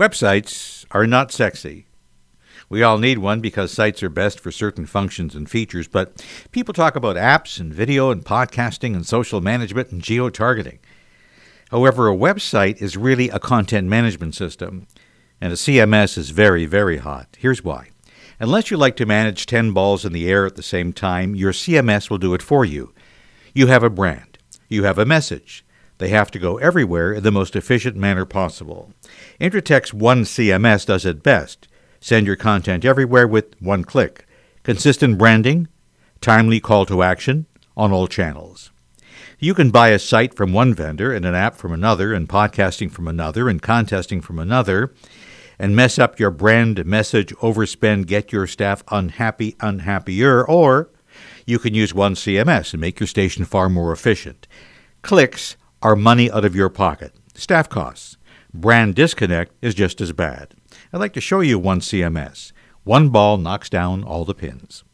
Websites are not sexy. We all need one because sites are best for certain functions and features, but people talk about apps and video and podcasting and social management and geo targeting. However, a website is really a content management system, and a CMS is very, very hot. Here's why. Unless you like to manage 10 balls in the air at the same time, your CMS will do it for you. You have a brand, you have a message, they have to go everywhere in the most efficient manner possible. Intratec's One CMS does it best. Send your content everywhere with one click. Consistent branding, timely call to action on all channels. You can buy a site from one vendor and an app from another and podcasting from another and contesting from another and mess up your brand message, overspend, get your staff unhappy, unhappier, or you can use one CMS and make your station far more efficient. Clicks are money out of your pocket. Staff costs. Brand disconnect is just as bad. I'd like to show you one CMS. One ball knocks down all the pins.